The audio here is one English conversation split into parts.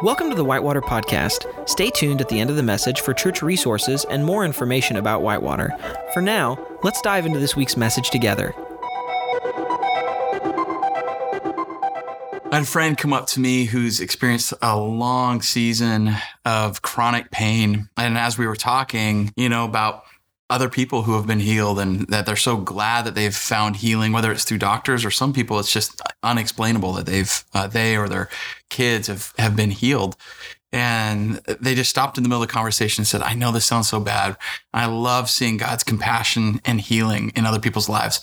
Welcome to the Whitewater Podcast. Stay tuned at the end of the message for church resources and more information about Whitewater. For now, let's dive into this week's message together. I had a friend come up to me who's experienced a long season of chronic pain. And as we were talking, you know, about other people who have been healed and that they're so glad that they've found healing, whether it's through doctors or some people, it's just unexplainable that they've, uh, they or their kids have, have been healed. And they just stopped in the middle of the conversation and said, I know this sounds so bad. I love seeing God's compassion and healing in other people's lives.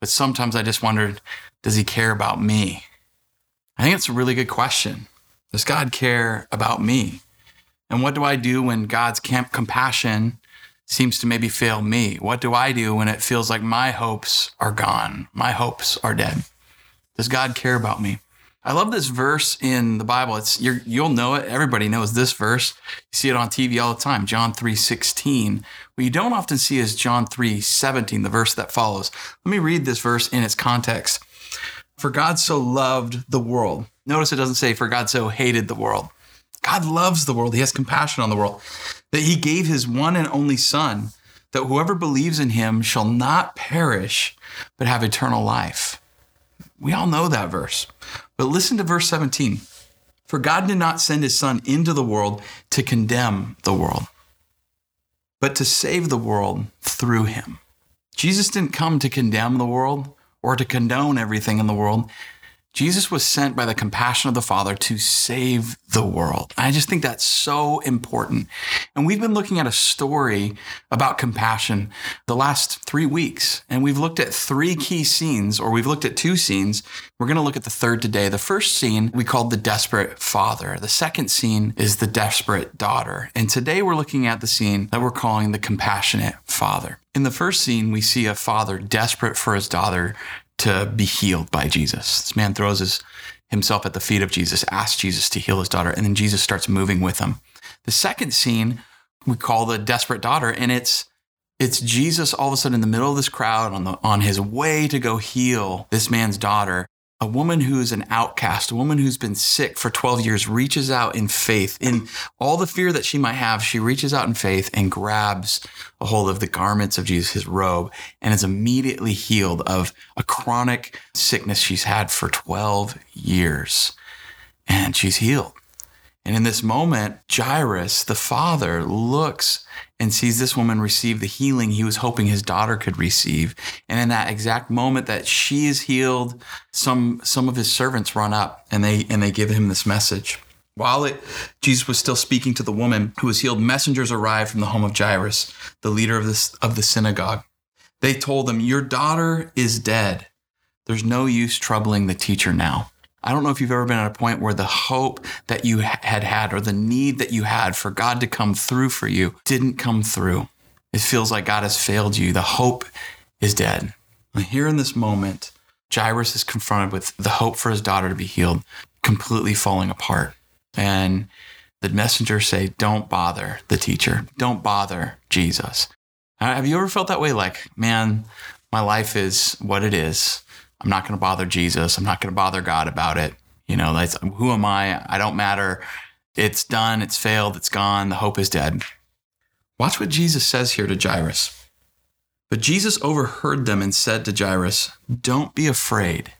But sometimes I just wondered, does he care about me? I think it's a really good question. Does God care about me? And what do I do when God's compassion seems to maybe fail me? What do I do when it feels like my hopes are gone? My hopes are dead. Does God care about me? I love this verse in the Bible. It's you will know it. Everybody knows this verse. You see it on TV all the time. John 3:16. What you don't often see is John 3:17, the verse that follows. Let me read this verse in its context. For God so loved the world. Notice it doesn't say, for God so hated the world. God loves the world. He has compassion on the world. That he gave his one and only Son, that whoever believes in him shall not perish, but have eternal life. We all know that verse. But listen to verse 17. For God did not send his Son into the world to condemn the world, but to save the world through him. Jesus didn't come to condemn the world, or to condone everything in the world. Jesus was sent by the compassion of the Father to save the world. I just think that's so important. And we've been looking at a story about compassion the last three weeks. And we've looked at three key scenes, or we've looked at two scenes. We're going to look at the third today. The first scene we called the desperate father. The second scene is the desperate daughter. And today we're looking at the scene that we're calling the compassionate father. In the first scene, we see a father desperate for his daughter to be healed by Jesus. This man throws his, himself at the feet of Jesus, asks Jesus to heal his daughter, and then Jesus starts moving with him. The second scene we call the desperate daughter, and it's it's Jesus all of a sudden in the middle of this crowd on the on his way to go heal this man's daughter a woman who is an outcast, a woman who's been sick for 12 years, reaches out in faith. In all the fear that she might have, she reaches out in faith and grabs a hold of the garments of Jesus, his robe, and is immediately healed of a chronic sickness she's had for 12 years. And she's healed. And in this moment, Jairus, the father, looks and sees this woman receive the healing he was hoping his daughter could receive. And in that exact moment that she is healed, some some of his servants run up and they and they give him this message. While it, Jesus was still speaking to the woman who was healed, messengers arrived from the home of Jairus, the leader of this of the synagogue. They told him, "Your daughter is dead. There's no use troubling the teacher now." I don't know if you've ever been at a point where the hope that you had had or the need that you had for God to come through for you didn't come through. It feels like God has failed you. The hope is dead. And here in this moment, Jairus is confronted with the hope for his daughter to be healed completely falling apart. And the messengers say, Don't bother the teacher. Don't bother Jesus. Have you ever felt that way? Like, man, my life is what it is. I'm not going to bother Jesus. I'm not going to bother God about it. You know, that's, who am I? I don't matter. It's done. It's failed. It's gone. The hope is dead. Watch what Jesus says here to Jairus. But Jesus overheard them and said to Jairus, Don't be afraid.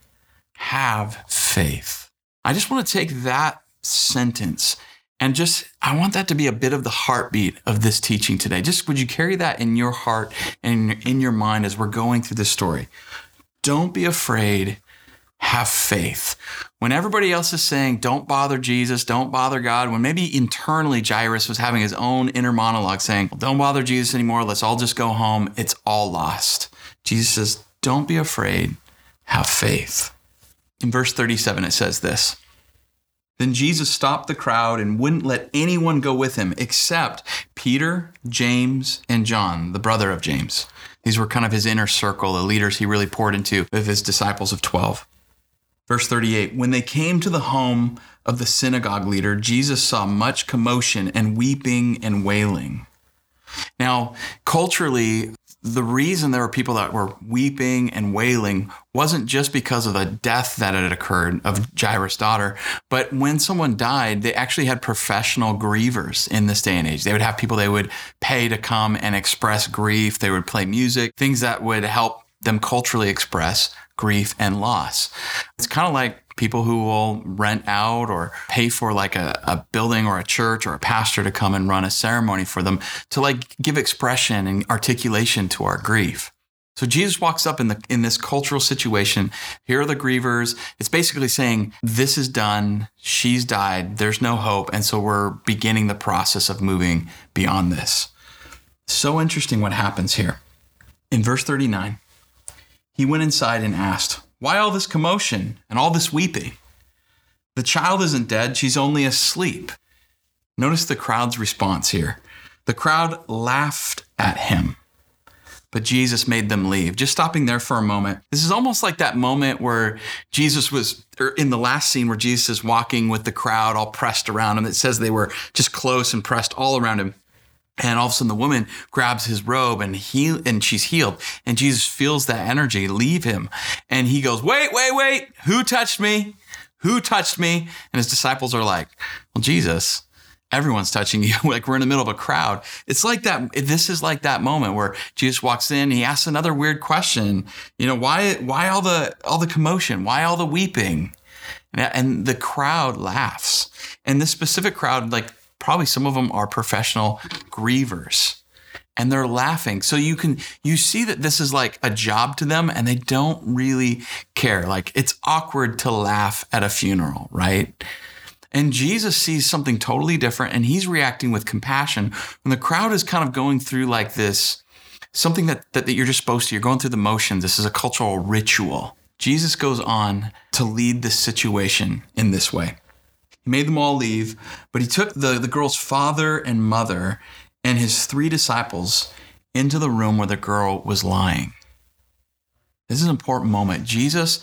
Have faith. I just want to take that sentence and just, I want that to be a bit of the heartbeat of this teaching today. Just would you carry that in your heart and in your mind as we're going through this story? Don't be afraid. Have faith. When everybody else is saying, don't bother Jesus, don't bother God, when maybe internally Jairus was having his own inner monologue saying, well, don't bother Jesus anymore, let's all just go home, it's all lost. Jesus says, don't be afraid, have faith. In verse 37, it says this Then Jesus stopped the crowd and wouldn't let anyone go with him except Peter, James, and John, the brother of James. These were kind of his inner circle, the leaders he really poured into of his disciples of 12. Verse 38 When they came to the home of the synagogue leader, Jesus saw much commotion and weeping and wailing. Now, culturally, the reason there were people that were weeping and wailing wasn't just because of the death that had occurred of Jairus' daughter, but when someone died, they actually had professional grievers in this day and age. They would have people they would pay to come and express grief. They would play music, things that would help them culturally express grief and loss. It's kind of like people who will rent out or pay for like a, a building or a church or a pastor to come and run a ceremony for them to like give expression and articulation to our grief. So Jesus walks up in the in this cultural situation. Here are the grievers. It's basically saying this is done. She's died. There's no hope, and so we're beginning the process of moving beyond this. So interesting what happens here. In verse 39, he went inside and asked, why all this commotion and all this weeping? The child isn't dead, she's only asleep. Notice the crowd's response here. The crowd laughed at him, but Jesus made them leave. Just stopping there for a moment. This is almost like that moment where Jesus was, or in the last scene where Jesus is walking with the crowd all pressed around him. It says they were just close and pressed all around him. And all of a sudden the woman grabs his robe and he and she's healed. And Jesus feels that energy leave him. And he goes, Wait, wait, wait. Who touched me? Who touched me? And his disciples are like, Well, Jesus, everyone's touching you. like we're in the middle of a crowd. It's like that. This is like that moment where Jesus walks in. He asks another weird question. You know, why, why all the, all the commotion? Why all the weeping? And the crowd laughs. And this specific crowd, like probably some of them are professional grievers and they're laughing. So you can you see that this is like a job to them and they don't really care. Like it's awkward to laugh at a funeral, right? And Jesus sees something totally different and he's reacting with compassion when the crowd is kind of going through like this something that, that, that you're just supposed to, you're going through the motions. This is a cultural ritual. Jesus goes on to lead the situation in this way. Made them all leave, but he took the, the girl's father and mother and his three disciples into the room where the girl was lying. This is an important moment. Jesus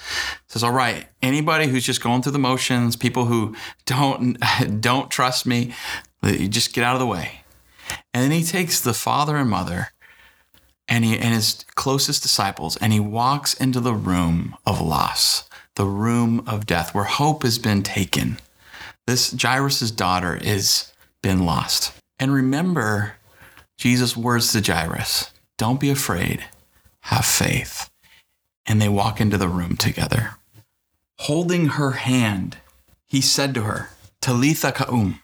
says, "All right, anybody who's just going through the motions, people who don't don't trust me, just get out of the way." And then he takes the father and mother and he and his closest disciples and he walks into the room of loss, the room of death where hope has been taken. This Jairus' daughter is been lost. And remember Jesus' words to Jairus don't be afraid, have faith. And they walk into the room together. Holding her hand, he said to her, Talitha koum,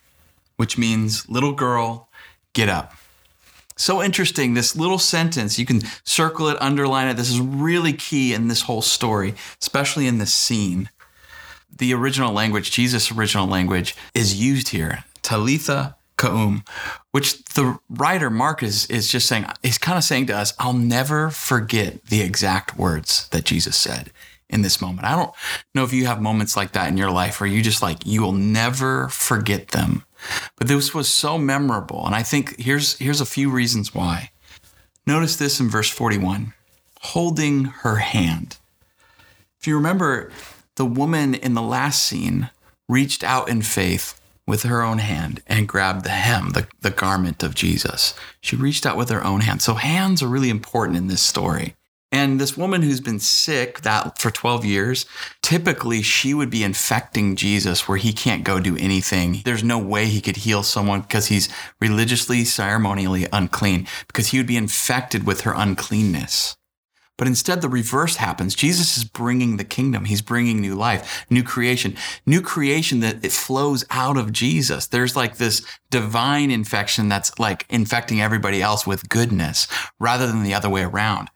which means, little girl, get up. So interesting, this little sentence, you can circle it, underline it. This is really key in this whole story, especially in this scene the original language, Jesus' original language, is used here. Talitha koum, which the writer Mark is is just saying, he's kind of saying to us, I'll never forget the exact words that Jesus said in this moment. I don't know if you have moments like that in your life where you just like you will never forget them. But this was so memorable. And I think here's here's a few reasons why. Notice this in verse 41. Holding her hand. If you remember, the woman in the last scene reached out in faith with her own hand and grabbed the hem, the, the garment of Jesus. She reached out with her own hand. So hands are really important in this story. And this woman who's been sick that for 12 years, typically she would be infecting Jesus where he can't go do anything. There's no way he could heal someone because he's religiously, ceremonially unclean, because he would be infected with her uncleanness. But instead, the reverse happens. Jesus is bringing the kingdom. He's bringing new life, new creation, new creation that it flows out of Jesus. There's like this divine infection that's like infecting everybody else with goodness rather than the other way around.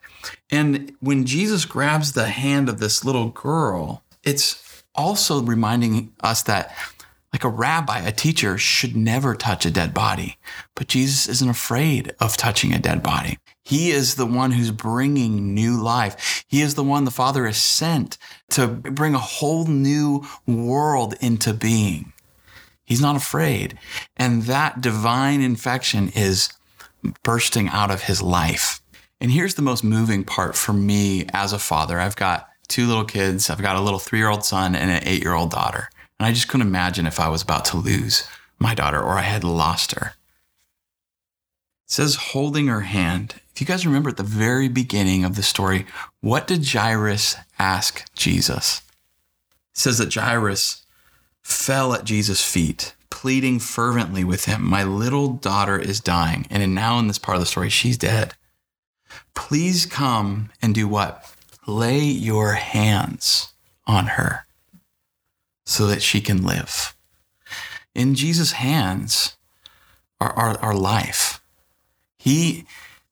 And when Jesus grabs the hand of this little girl, it's also reminding us that like a rabbi, a teacher should never touch a dead body. But Jesus isn't afraid of touching a dead body. He is the one who's bringing new life. He is the one the Father has sent to bring a whole new world into being. He's not afraid. And that divine infection is bursting out of his life. And here's the most moving part for me as a father. I've got two little kids. I've got a little three year old son and an eight year old daughter. And I just couldn't imagine if I was about to lose my daughter or I had lost her. Says holding her hand. If you guys remember at the very beginning of the story, what did Jairus ask Jesus? It says that Jairus fell at Jesus' feet, pleading fervently with him, My little daughter is dying. And now in this part of the story, she's dead. Please come and do what? Lay your hands on her so that she can live. In Jesus' hands are our life. He,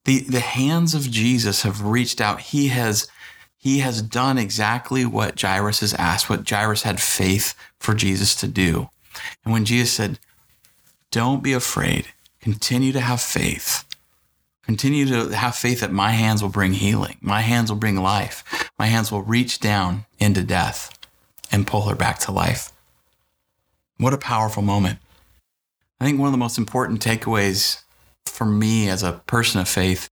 the, the hands of Jesus have reached out. He has, he has done exactly what Jairus has asked, what Jairus had faith for Jesus to do. And when Jesus said, Don't be afraid, continue to have faith. Continue to have faith that my hands will bring healing. My hands will bring life. My hands will reach down into death and pull her back to life. What a powerful moment. I think one of the most important takeaways for me as a person of faith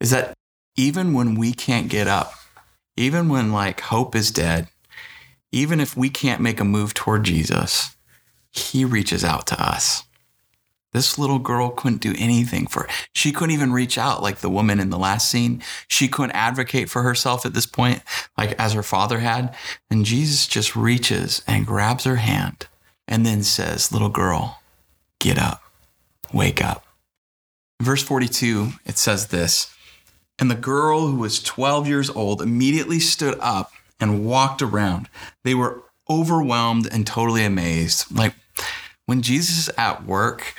is that even when we can't get up, even when like hope is dead, even if we can't make a move toward Jesus, he reaches out to us. This little girl couldn't do anything for She couldn't even reach out like the woman in the last scene. She couldn't advocate for herself at this point, like as her father had. And Jesus just reaches and grabs her hand and then says, Little girl, get up, wake up. Verse 42, it says this And the girl who was 12 years old immediately stood up and walked around. They were overwhelmed and totally amazed. Like when Jesus is at work,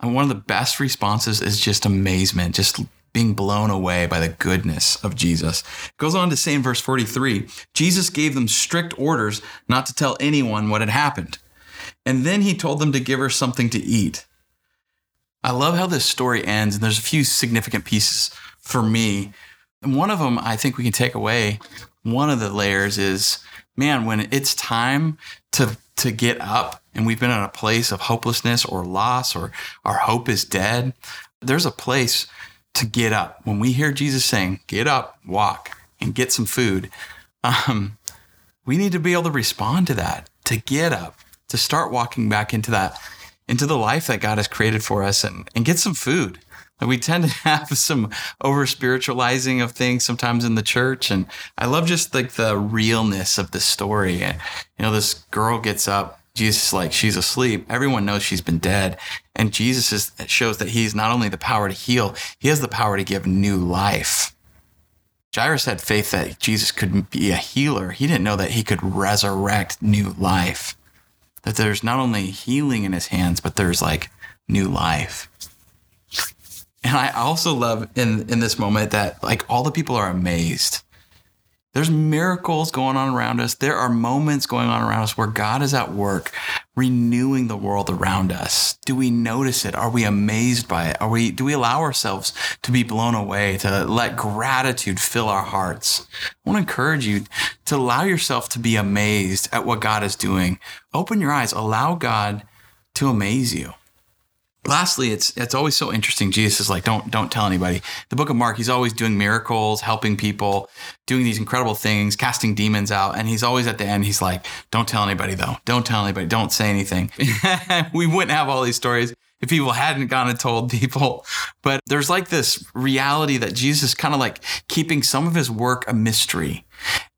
and one of the best responses is just amazement, just being blown away by the goodness of Jesus. It goes on to say in verse 43 Jesus gave them strict orders not to tell anyone what had happened. And then he told them to give her something to eat. I love how this story ends, and there's a few significant pieces for me. And one of them I think we can take away. One of the layers is man, when it's time to to get up and we've been in a place of hopelessness or loss or our hope is dead, there's a place to get up. When we hear Jesus saying, get up, walk, and get some food, um, we need to be able to respond to that, to get up, to start walking back into that, into the life that God has created for us and, and get some food. We tend to have some over spiritualizing of things sometimes in the church. And I love just like the realness of the story. And, you know, this girl gets up, Jesus like she's asleep. Everyone knows she's been dead. And Jesus is, shows that he's not only the power to heal, he has the power to give new life. Jairus had faith that Jesus could be a healer. He didn't know that he could resurrect new life. That there's not only healing in his hands, but there's like new life. And I also love in in this moment that like all the people are amazed. There's miracles going on around us. There are moments going on around us where God is at work renewing the world around us. Do we notice it? Are we amazed by it? Are we do we allow ourselves to be blown away, to let gratitude fill our hearts? I want to encourage you to allow yourself to be amazed at what God is doing. Open your eyes, allow God to amaze you lastly it's it's always so interesting. Jesus is like don't don't tell anybody. The book of mark he's always doing miracles helping people doing these incredible things casting demons out. And he's always at the end he's like don't tell anybody though. Don't tell anybody. Don't say anything. We wouldn't have all these stories if people hadn't gone and told people. But there's like this reality that jesus kind of like keeping some of his work a mystery.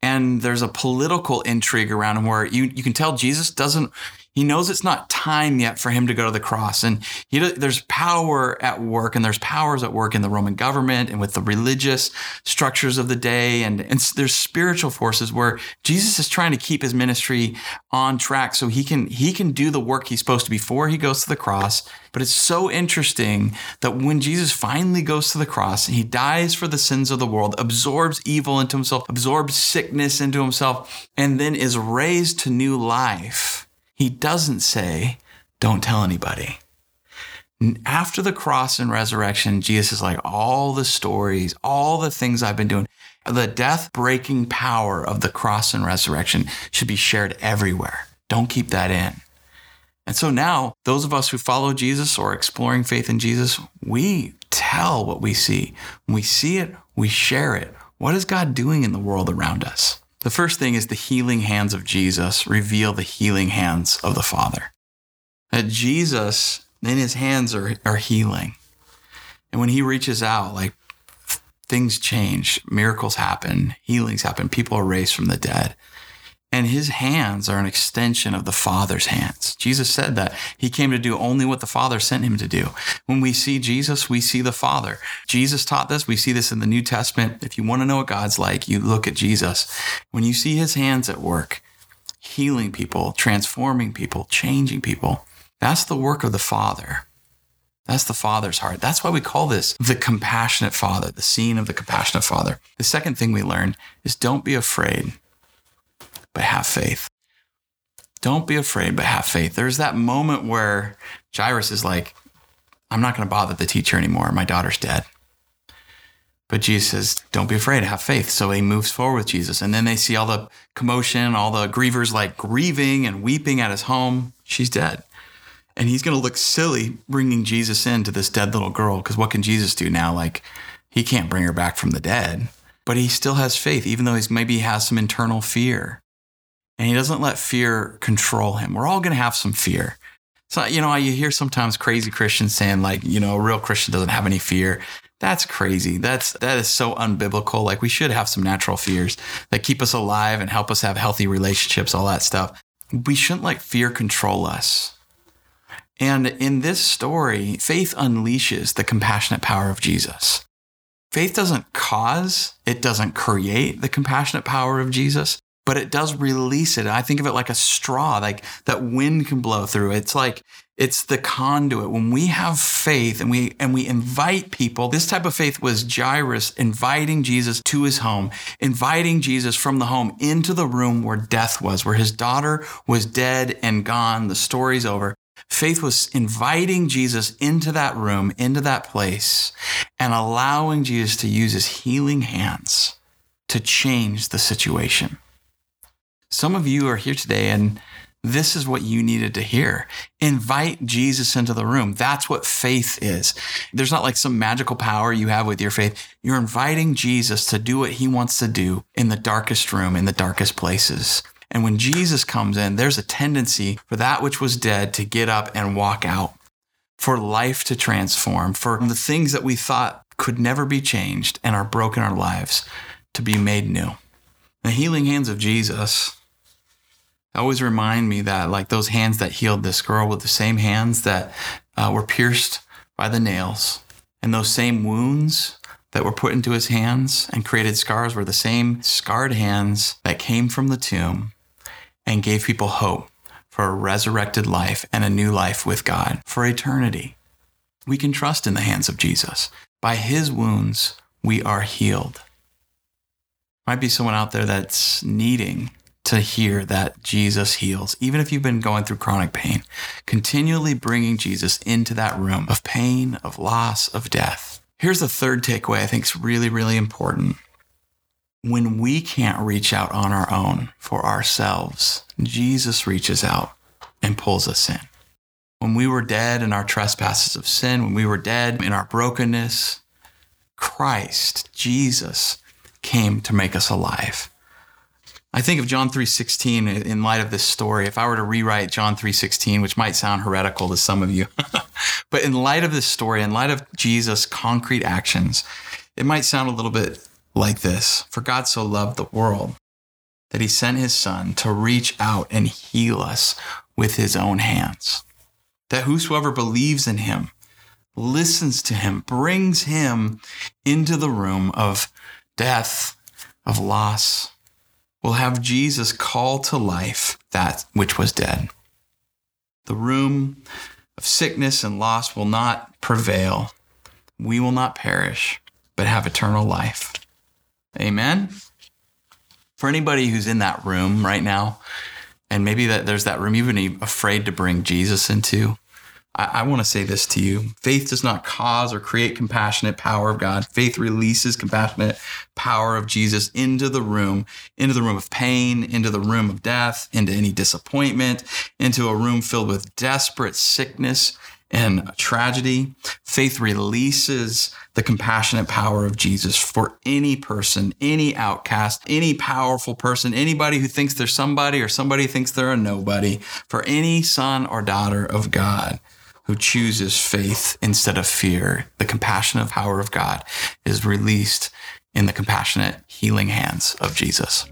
And there's a political intrigue around him where you, you can tell jesus doesn't he knows it's not time yet for him to go to the cross. And he, there's power at work, and there's powers at work in the Roman government and with the religious structures of the day. And, and there's spiritual forces where Jesus is trying to keep his ministry on track so he can, he can do the work he's supposed to before he goes to the cross. But it's so interesting that when Jesus finally goes to the cross, he dies for the sins of the world, absorbs evil into himself, absorbs sickness into himself, and then is raised to new life he doesn't say, don't tell anybody. After the cross and resurrection, Jesus is like, all the stories, all the things I've been doing, the death breaking power of the cross and resurrection should be shared everywhere. Don't keep that in. And so now, those of us who follow Jesus or exploring faith in Jesus, we tell what we see. When we see it, we share it. What is God doing in the world around us? The first thing is the healing hands of Jesus reveal the healing hands of the Father. That Jesus, in his hands, are, are healing. And when he reaches out, like things change, miracles happen, healings happen, people are raised from the dead. And his hands are an extension of the Father's hands. Jesus said that he came to do only what the Father sent him to do. When we see Jesus, we see the Father. Jesus taught this. We see this in the New Testament. If you want to know what God's like, you look at Jesus. When you see his hands at work, healing people, transforming people, changing people, that's the work of the Father. That's the Father's heart. That's why we call this the compassionate Father, the scene of the compassionate Father. The second thing we learn is don't be afraid but have faith. Don't be afraid, but have faith. There's that moment where Jairus is like, I'm not going to bother the teacher anymore. My daughter's dead. But Jesus says, Don't be afraid, have faith. So he moves forward with Jesus. And then they see all the commotion, all the grievers like grieving and weeping at his home. She's dead. And he's going to look silly bringing Jesus into this dead little girl because what can Jesus do now? Like, he can't bring her back from the dead, but he still has faith, even though he's maybe has some internal fear and he doesn't let fear control him. We're all going to have some fear. So, you know, you hear sometimes crazy Christians saying, like, you know, a real Christian doesn't have any fear. That's crazy. That's that is so unbiblical. Like we should have some natural fears that keep us alive and help us have healthy relationships, all that stuff. We shouldn't let fear control us. And in this story, faith unleashes the compassionate power of Jesus. Faith doesn't cause, it doesn't create the compassionate power of Jesus but it does release it. I think of it like a straw, like that wind can blow through. It's like it's the conduit. When we have faith and we and we invite people, this type of faith was Jairus inviting Jesus to his home, inviting Jesus from the home into the room where death was, where his daughter was dead and gone. The story's over. Faith was inviting Jesus into that room, into that place, and allowing Jesus to use his healing hands to change the situation. Some of you are here today and this is what you needed to hear. Invite Jesus into the room. That's what faith is. There's not like some magical power you have with your faith. You're inviting Jesus to do what he wants to do in the darkest room, in the darkest places. And when Jesus comes in, there's a tendency for that which was dead to get up and walk out, for life to transform, for the things that we thought could never be changed and are broken our lives to be made new. The healing hands of Jesus always remind me that like those hands that healed this girl were the same hands that uh, were pierced by the nails and those same wounds that were put into his hands and created scars were the same scarred hands that came from the tomb and gave people hope for a resurrected life and a new life with God for eternity. We can trust in the hands of Jesus. By his wounds, we are healed. Might be someone out there that's needing to hear that Jesus heals, even if you've been going through chronic pain, continually bringing Jesus into that room of pain, of loss, of death. Here's the third takeaway I think is really, really important. When we can't reach out on our own for ourselves, Jesus reaches out and pulls us in. When we were dead in our trespasses of sin, when we were dead in our brokenness, Christ, Jesus, came to make us alive. I think of John 3:16 in light of this story. If I were to rewrite John 3:16, which might sound heretical to some of you, but in light of this story, in light of Jesus' concrete actions, it might sound a little bit like this. For God so loved the world that he sent his son to reach out and heal us with his own hands. That whosoever believes in him, listens to him, brings him into the room of death, of loss, will have Jesus call to life that which was dead. The room of sickness and loss will not prevail. We will not perish, but have eternal life. Amen. For anybody who's in that room right now, and maybe that there's that room you've been afraid to bring Jesus into, I, I want to say this to you. Faith does not cause or create compassionate power of God. Faith releases compassionate power of Jesus into the room, into the room of pain, into the room of death, into any disappointment, into a room filled with desperate sickness and tragedy. Faith releases the compassionate power of Jesus for any person, any outcast, any powerful person, anybody who thinks they're somebody or somebody thinks they're a nobody, for any son or daughter of God who chooses faith instead of fear, the compassionate power of God is released in the compassionate, healing hands of Jesus.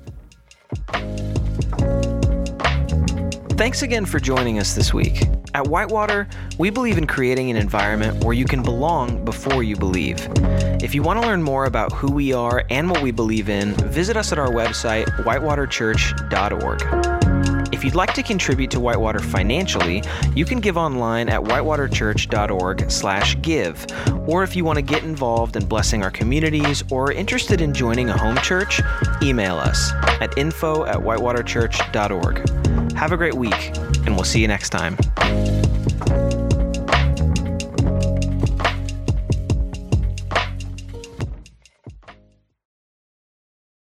Thanks again for joining us this week. At Whitewater, we believe in creating an environment where you can belong before you believe. If you want to learn more about who we are and what we believe in, visit us at our website, whitewaterchurch.org. If you'd like to contribute to Whitewater financially, you can give online at whitewaterchurch.org/give. Or if you want to get involved in blessing our communities or are interested in joining a home church, email us at info at whitewaterchurch.org. Have a great week, and we'll see you next time.